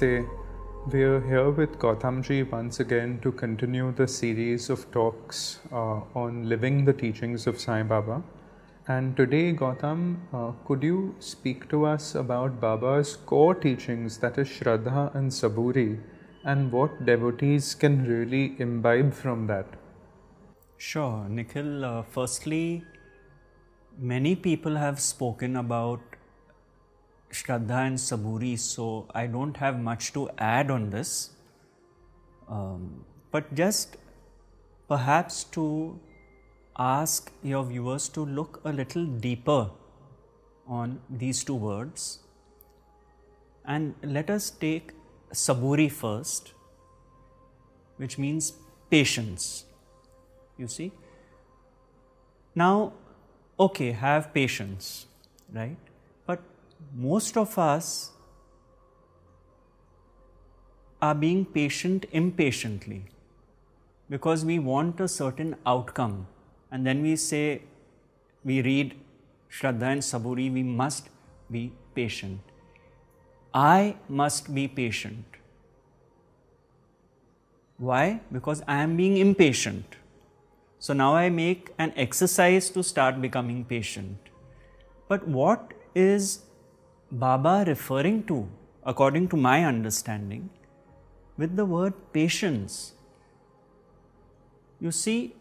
Namaste. We're here with Gautamji once again to continue the series of talks uh, on living the teachings of Sai Baba. And today, Gautam, uh, could you speak to us about Baba's core teachings, that is Shraddha and Saburi, and what devotees can really imbibe from that? Sure, Nikhil. Uh, firstly, many people have spoken about Shraddha and Saburi, so I don't have much to add on this. Um, but just perhaps to ask your viewers to look a little deeper on these two words. And let us take Saburi first, which means patience. You see? Now, okay, have patience, right? Most of us are being patient impatiently because we want a certain outcome. And then we say we read Shraddha and Saburi we must be patient. I must be patient. Why? Because I am being impatient. So now I make an exercise to start becoming patient. But what is Baba referring to, according to my understanding, with the word patience. You see,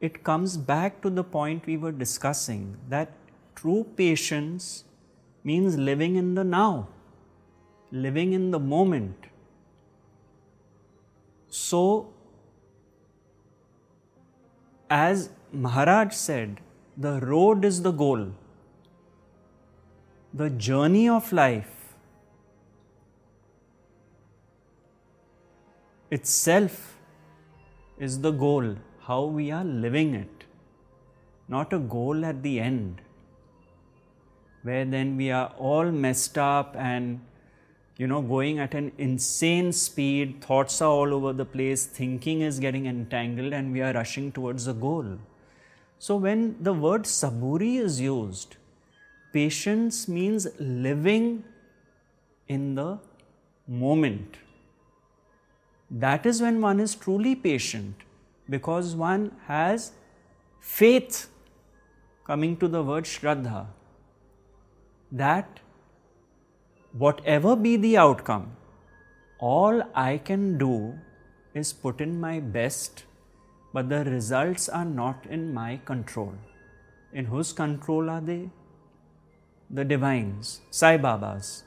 it comes back to the point we were discussing that true patience means living in the now, living in the moment. So, as Maharaj said, the road is the goal the journey of life itself is the goal, how we are living it, not a goal at the end, where then we are all messed up and you know going at an insane speed, thoughts are all over the place, thinking is getting entangled, and we are rushing towards a goal. So, when the word saburi is used, Patience means living in the moment. That is when one is truly patient because one has faith, coming to the word Shraddha, that whatever be the outcome, all I can do is put in my best, but the results are not in my control. In whose control are they? The divines, Sai Babas.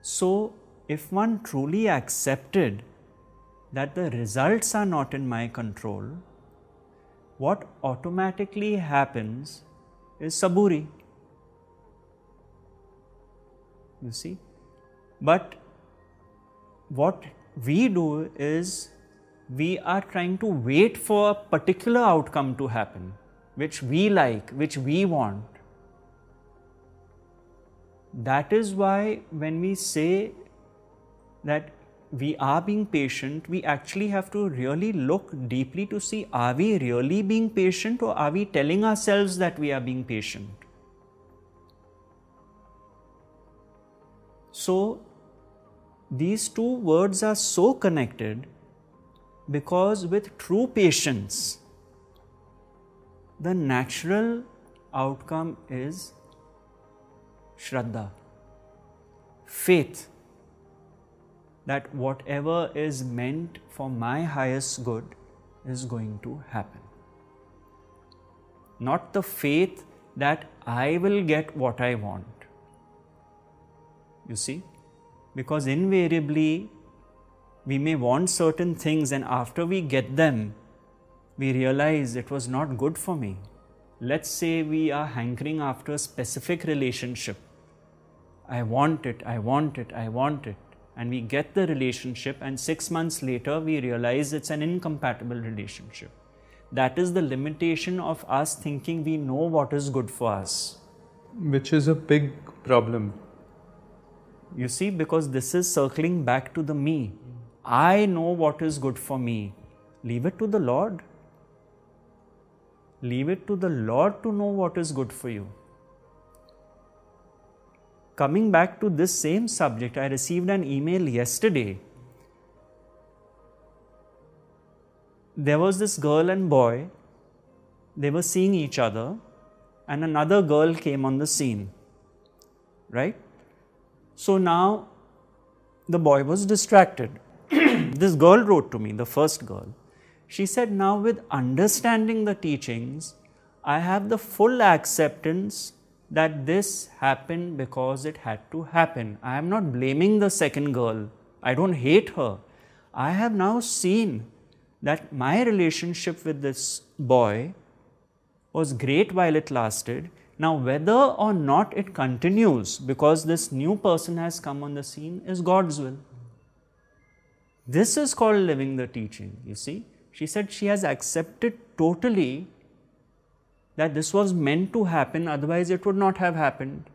So, if one truly accepted that the results are not in my control, what automatically happens is saburi. You see? But what we do is we are trying to wait for a particular outcome to happen, which we like, which we want. That is why when we say that we are being patient, we actually have to really look deeply to see are we really being patient or are we telling ourselves that we are being patient? So, these two words are so connected because with true patience, the natural outcome is Shraddha, faith that whatever is meant for my highest good is going to happen. Not the faith that I will get what I want. You see? Because invariably we may want certain things, and after we get them, we realize it was not good for me. Let's say we are hankering after a specific relationship I want it, I want it, I want it. And we get the relationship, and six months later, we realize it's an incompatible relationship. That is the limitation of us thinking we know what is good for us. Which is a big problem. You see, because this is circling back to the me. I know what is good for me. Leave it to the Lord. Leave it to the Lord to know what is good for you. Coming back to this same subject, I received an email yesterday. There was this girl and boy, they were seeing each other, and another girl came on the scene. Right? So now the boy was distracted. this girl wrote to me, the first girl. She said, Now, with understanding the teachings, I have the full acceptance that this happened because it had to happen. I am not blaming the second girl. I don't hate her. I have now seen that my relationship with this boy was great while it lasted. Now, whether or not it continues because this new person has come on the scene is God's will. This is called living the teaching, you see. She said she has accepted totally that this was meant to happen, otherwise, it would not have happened.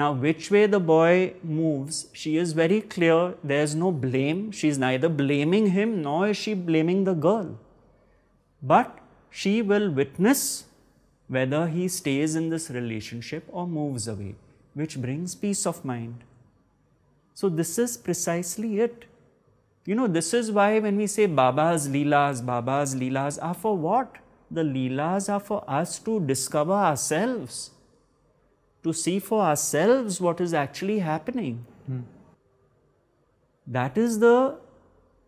Now, which way the boy moves, she is very clear. There is no blame. She is neither blaming him nor is she blaming the girl. But she will witness whether he stays in this relationship or moves away, which brings peace of mind. So, this is precisely it. You know, this is why when we say Baba's Leelas, Baba's Leelas are for what? The Leelas are for us to discover ourselves, to see for ourselves what is actually happening. Hmm. That is the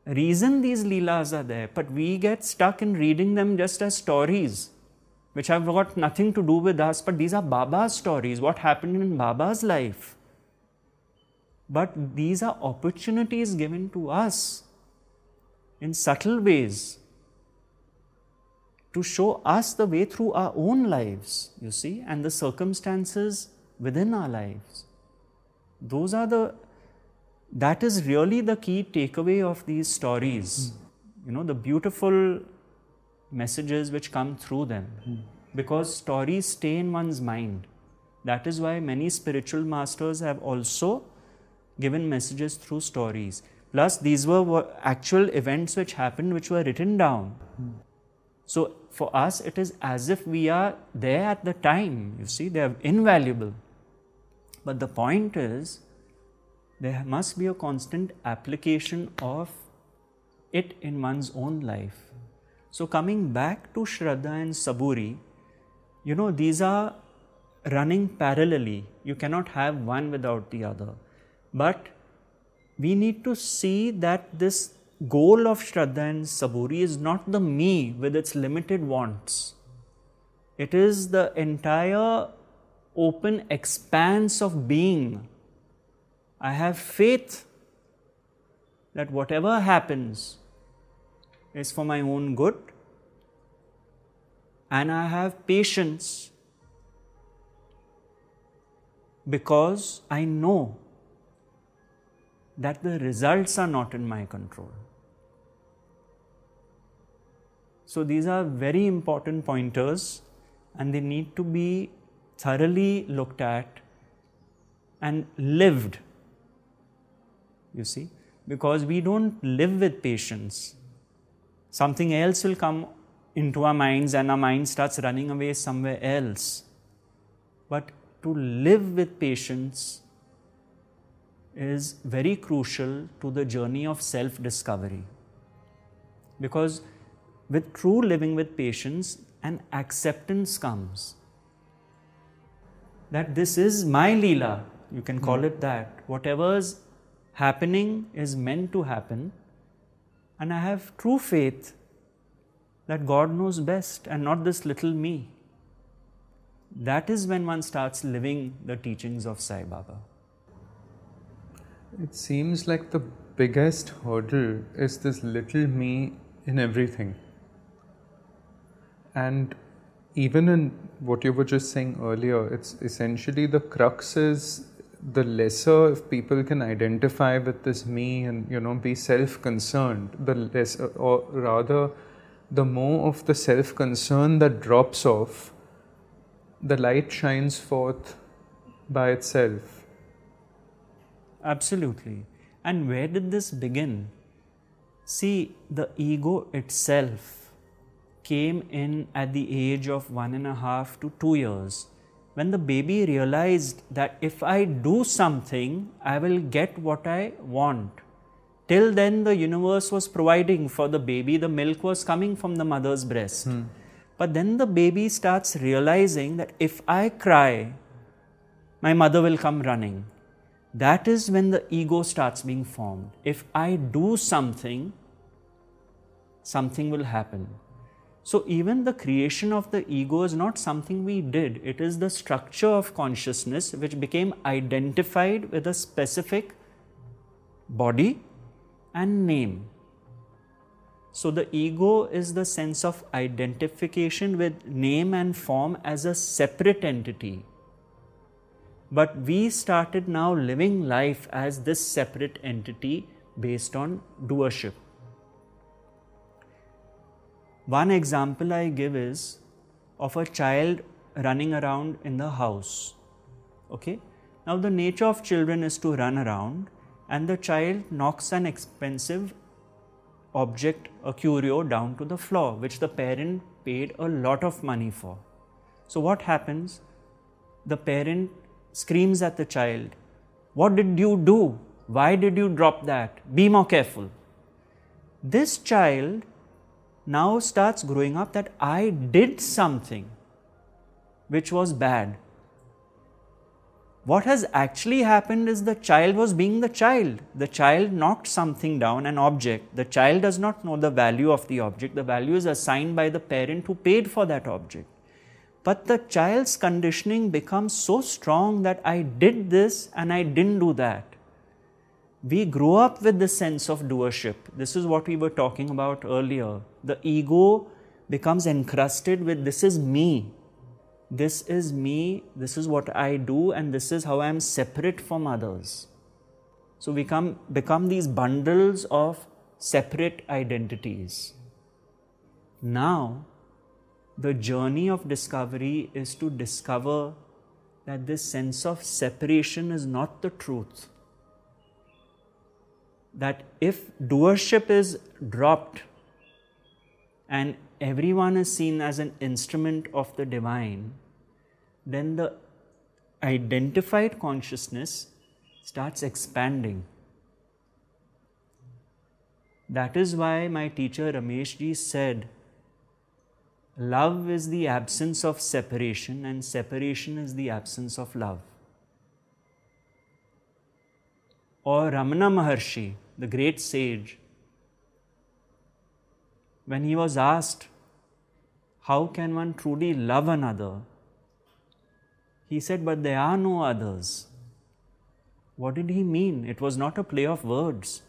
reason these Leelas are there. But we get stuck in reading them just as stories, which have got nothing to do with us. But these are Baba's stories, what happened in Baba's life. But these are opportunities given to us in subtle ways to show us the way through our own lives, you see, and the circumstances within our lives. Those are the, that is really the key takeaway of these stories. Mm. You know, the beautiful messages which come through them. Mm. Because stories stay in one's mind. That is why many spiritual masters have also given messages through stories. Plus, these were actual events which happened, which were written down. Hmm. So, for us, it is as if we are there at the time. You see, they are invaluable. But the point is, there must be a constant application of it in one's own life. So, coming back to Shraddha and Saburi, you know, these are running parallelly. You cannot have one without the other. But we need to see that this goal of Shraddha and Saburi is not the me with its limited wants. It is the entire open expanse of being. I have faith that whatever happens is for my own good, and I have patience because I know that the results are not in my control. So, these are very important pointers and they need to be thoroughly looked at and lived. You see, because we don't live with patience. Something else will come into our minds and our mind starts running away somewhere else. But to live with patience is very crucial to the journey of self discovery. Because with true living with patience, an acceptance comes that this is my Leela, you can call it that. Whatever's happening is meant to happen, and I have true faith that God knows best and not this little me. That is when one starts living the teachings of Sai Baba. It seems like the biggest hurdle is this little me in everything. And even in what you were just saying earlier, it's essentially the crux is the lesser if people can identify with this me and you know be self-concerned, the less, or rather, the more of the self-concern that drops off, the light shines forth by itself Absolutely. And where did this begin? See, the ego itself came in at the age of one and a half to two years when the baby realized that if I do something, I will get what I want. Till then, the universe was providing for the baby, the milk was coming from the mother's breast. Hmm. But then the baby starts realizing that if I cry, my mother will come running. That is when the ego starts being formed. If I do something, something will happen. So, even the creation of the ego is not something we did, it is the structure of consciousness which became identified with a specific body and name. So, the ego is the sense of identification with name and form as a separate entity. But we started now living life as this separate entity based on doership. One example I give is of a child running around in the house. Okay? Now, the nature of children is to run around, and the child knocks an expensive object, a curio, down to the floor, which the parent paid a lot of money for. So, what happens? The parent screams at the child, What did you do? Why did you drop that? Be more careful. This child now starts growing up that I did something which was bad. What has actually happened is the child was being the child. The child knocked something down, an object. The child does not know the value of the object. The value is assigned by the parent who paid for that object. But the child's conditioning becomes so strong that I did this and I didn't do that we grow up with the sense of doership. This is what we were talking about earlier. The ego becomes encrusted with this is me. This is me, this is what I do, and this is how I am separate from others. So we come, become these bundles of separate identities. Now, the journey of discovery is to discover that this sense of separation is not the truth that if doership is dropped and everyone is seen as an instrument of the divine, then the identified consciousness starts expanding. That is why my teacher Rameshji said, Love is the absence of separation, and separation is the absence of love. Or Ramana Maharshi, the great sage, when he was asked, How can one truly love another? He said, But there are no others. What did he mean? It was not a play of words.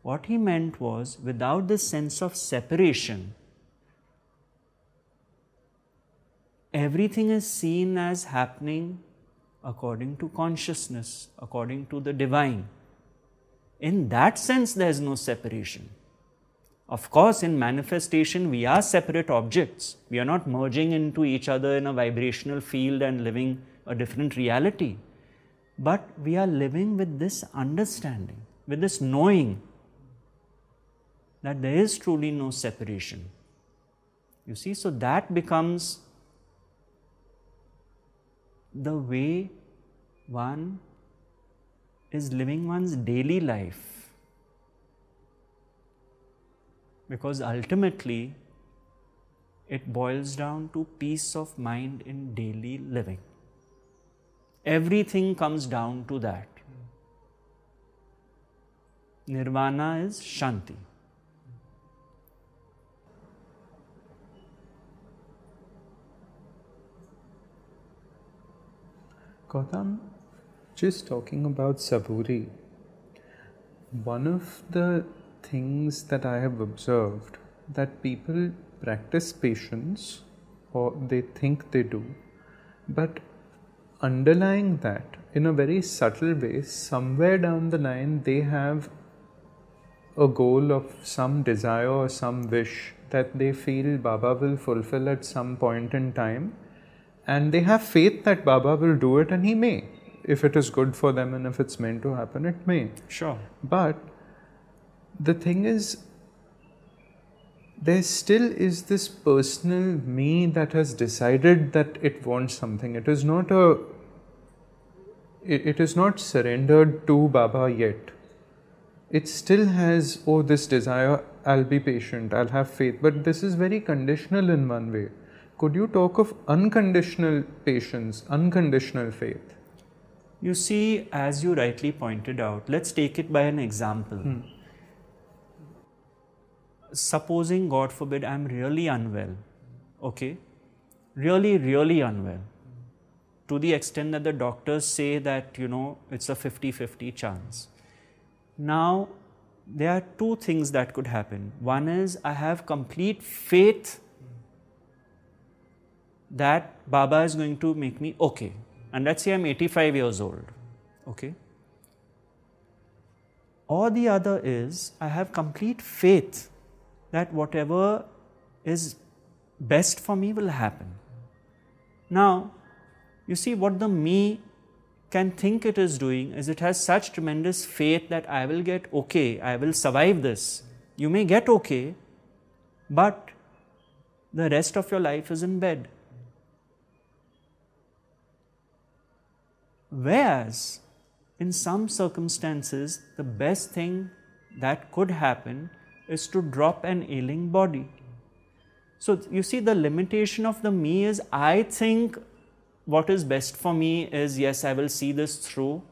What he meant was, without this sense of separation, everything is seen as happening according to consciousness, according to the divine. In that sense, there is no separation. Of course, in manifestation, we are separate objects. We are not merging into each other in a vibrational field and living a different reality. But we are living with this understanding, with this knowing that there is truly no separation. You see, so that becomes the way one is living one's daily life. Because ultimately, it boils down to peace of mind in daily living. Everything comes down to that. Nirvana is Shanti. Gautam, just talking about Saburi, one of the things that I have observed that people practice patience or they think they do, but underlying that in a very subtle way, somewhere down the line, they have a goal of some desire or some wish that they feel Baba will fulfill at some point in time, and they have faith that Baba will do it and he may if it is good for them and if it's meant to happen, it may. Sure. But the thing is, there still is this personal me that has decided that it wants something. It is not a it, it is not surrendered to Baba yet. It still has, oh, this desire, I'll be patient, I'll have faith. But this is very conditional in one way. Could you talk of unconditional patience, unconditional faith? You see, as you rightly pointed out, let's take it by an example. Hmm. Supposing, God forbid, I'm really unwell, okay? Really, really unwell. To the extent that the doctors say that, you know, it's a 50 50 chance. Now, there are two things that could happen. One is I have complete faith that Baba is going to make me okay. And let's say I'm 85 years old. Okay? Or the other is I have complete faith that whatever is best for me will happen. Now, you see what the me can think it is doing is it has such tremendous faith that I will get okay, I will survive this. You may get okay, but the rest of your life is in bed. Whereas, in some circumstances, the best thing that could happen is to drop an ailing body. So, you see, the limitation of the me is I think what is best for me is yes, I will see this through,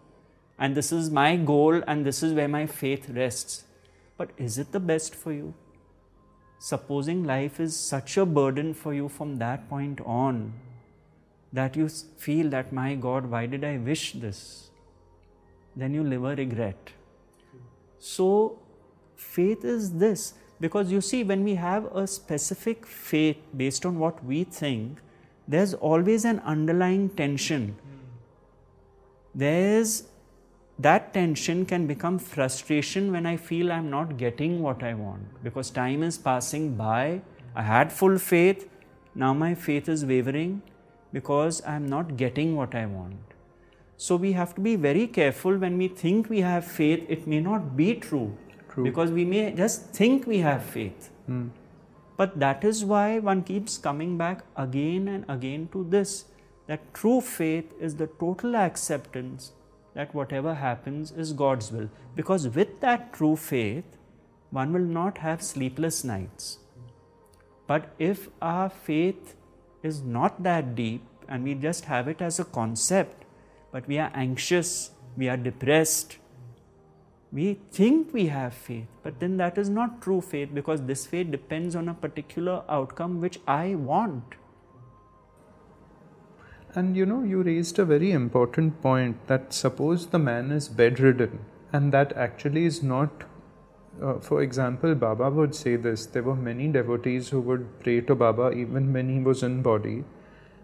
and this is my goal, and this is where my faith rests. But is it the best for you? Supposing life is such a burden for you from that point on that you feel that, my God, why did I wish this? Then you live a regret. So, faith is this because you see, when we have a specific faith based on what we think, there's always an underlying tension. There's that tension can become frustration when I feel I'm not getting what I want because time is passing by. I had full faith, now my faith is wavering because I'm not getting what I want. So we have to be very careful when we think we have faith, it may not be true. True. Because we may just think we have faith. Hmm. But that is why one keeps coming back again and again to this that true faith is the total acceptance that whatever happens is God's will. Because with that true faith, one will not have sleepless nights. But if our faith is not that deep and we just have it as a concept, but we are anxious, we are depressed, we think we have faith, but then that is not true faith because this faith depends on a particular outcome which I want. And you know, you raised a very important point that suppose the man is bedridden, and that actually is not. Uh, for example, Baba would say this there were many devotees who would pray to Baba even when he was in body.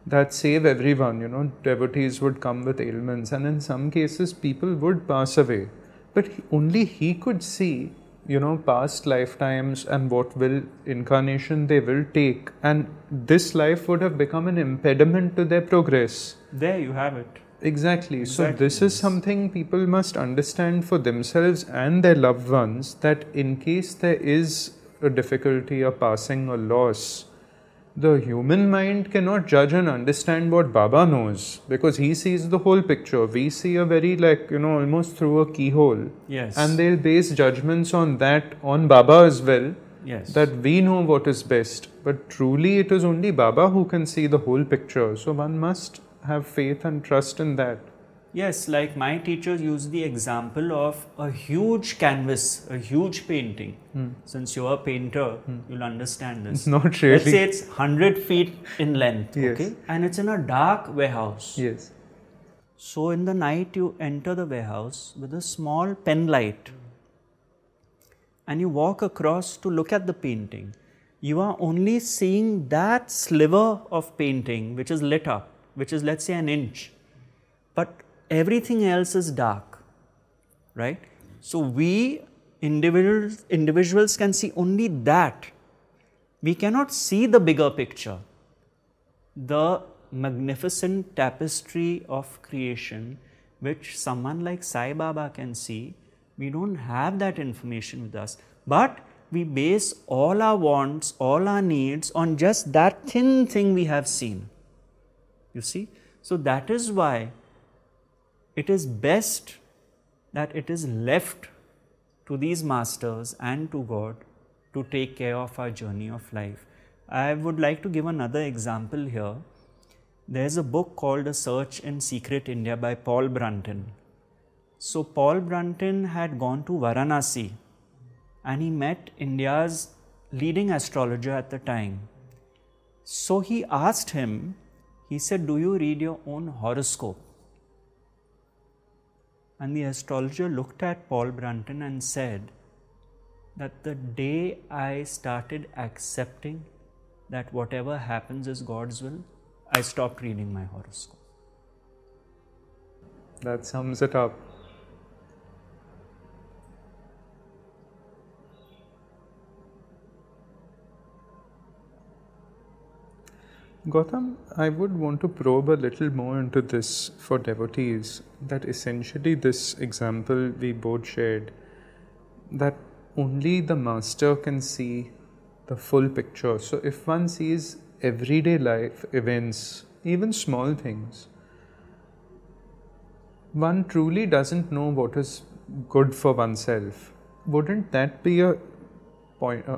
That save everyone, you know, devotees would come with ailments, and in some cases, people would pass away. But he- only he could see, you know, past lifetimes and what will incarnation they will take, and this life would have become an impediment to their progress. There you have it. Exactly. So, this is something people must understand for themselves and their loved ones that in case there is a difficulty, a passing, a loss, the human mind cannot judge and understand what Baba knows because he sees the whole picture. We see a very, like, you know, almost through a keyhole. Yes. And they'll base judgments on that, on Baba as well, yes. that we know what is best. But truly, it is only Baba who can see the whole picture. So, one must have faith and trust in that. Yes, like my teacher used the example of a huge canvas, a huge painting. Hmm. Since you're a painter, hmm. you'll understand this. Not really. Let's say it's 100 feet in length, Yes. okay? And it's in a dark warehouse. Yes. So in the night, you enter the warehouse with a small pen light and you walk across to look at the painting. You are only seeing that sliver of painting which is lit up, which is, let's say, an inch. But everything else is dark, right? So we individuals, individuals can see only that. We cannot see the bigger picture the magnificent tapestry of creation which someone like Sai Baba can see, we don't have that information with us. But we base all our wants, all our needs on just that thin thing we have seen. You see? So that is why it is best that it is left to these masters and to God to take care of our journey of life. I would like to give another example here. There's a book called A Search in Secret India by Paul Brunton. So, Paul Brunton had gone to Varanasi and he met India's leading astrologer at the time. So, he asked him, he said, Do you read your own horoscope? And the astrologer looked at Paul Brunton and said that the day I started accepting that whatever happens is God's will, I stopped reading my horoscope. That sums it up. Gautam, I would want to probe a little more into this for devotees. That essentially, this example we both shared, that only the master can see the full picture. So, if one sees everyday life events, even small things, one truly doesn't know what is good for oneself. Wouldn't that be a point? Uh,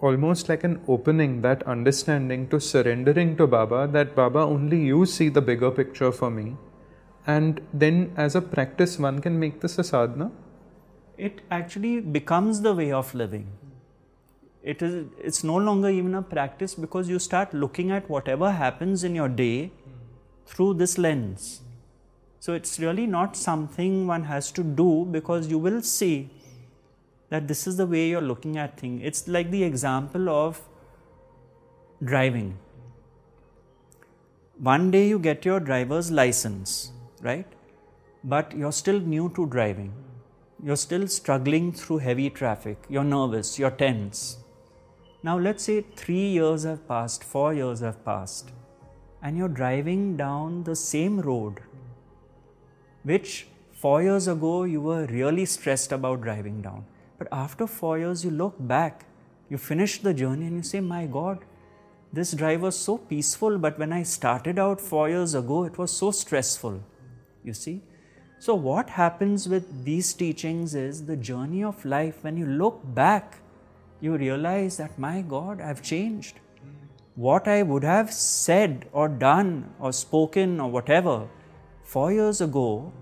almost like an opening, that understanding to surrendering to Baba, that Baba, only you see the bigger picture for me. And then, as a practice, one can make this a sadhana. It actually becomes the way of living. It is, it's no longer even a practice because you start looking at whatever happens in your day through this lens. So, it's really not something one has to do because you will see that this is the way you're looking at things. It's like the example of driving. One day you get your driver's license, right? But you're still new to driving. You're still struggling through heavy traffic. You're nervous, you're tense. Now, let's say three years have passed, four years have passed, and you're driving down the same road, which four years ago you were really stressed about driving down. But after four years, you look back, you finish the journey, and you say, My God, this drive was so peaceful, but when I started out four years ago, it was so stressful. You see? So, what happens with these teachings is the journey of life, when you look back, you realize that, My God, I've changed. What I would have said or done or spoken or whatever four years ago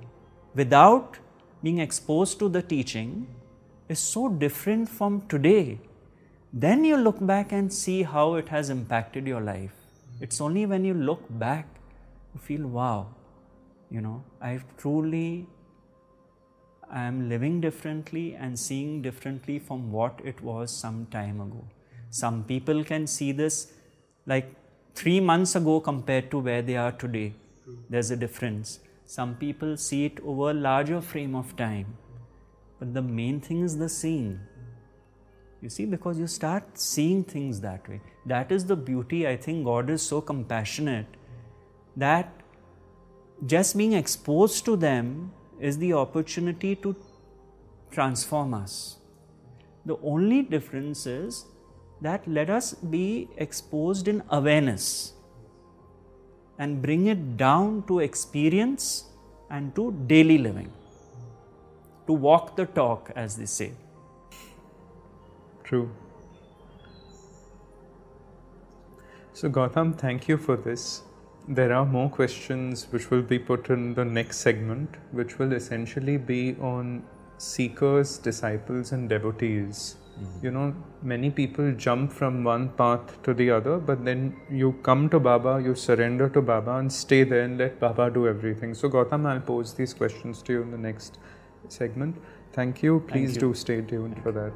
without being exposed to the teaching is so different from today, then you look back and see how it has impacted your life. It's only when you look back you feel, wow, you know, I've truly I am living differently and seeing differently from what it was some time ago. Some people can see this like three months ago compared to where they are today. There's a difference. Some people see it over a larger frame of time. But the main thing is the seeing. You see, because you start seeing things that way. That is the beauty. I think God is so compassionate that just being exposed to them is the opportunity to transform us. The only difference is that let us be exposed in awareness and bring it down to experience and to daily living to walk the talk, as they say. True. So, Gautam, thank you for this. There are more questions which will be put in the next segment, which will essentially be on seekers, disciples, and devotees. Mm-hmm. You know, many people jump from one path to the other, but then you come to Baba, you surrender to Baba, and stay there and let Baba do everything. So, Gautam, I'll pose these questions to you in the next segment. Thank you. Please Thank you. do stay tuned for that.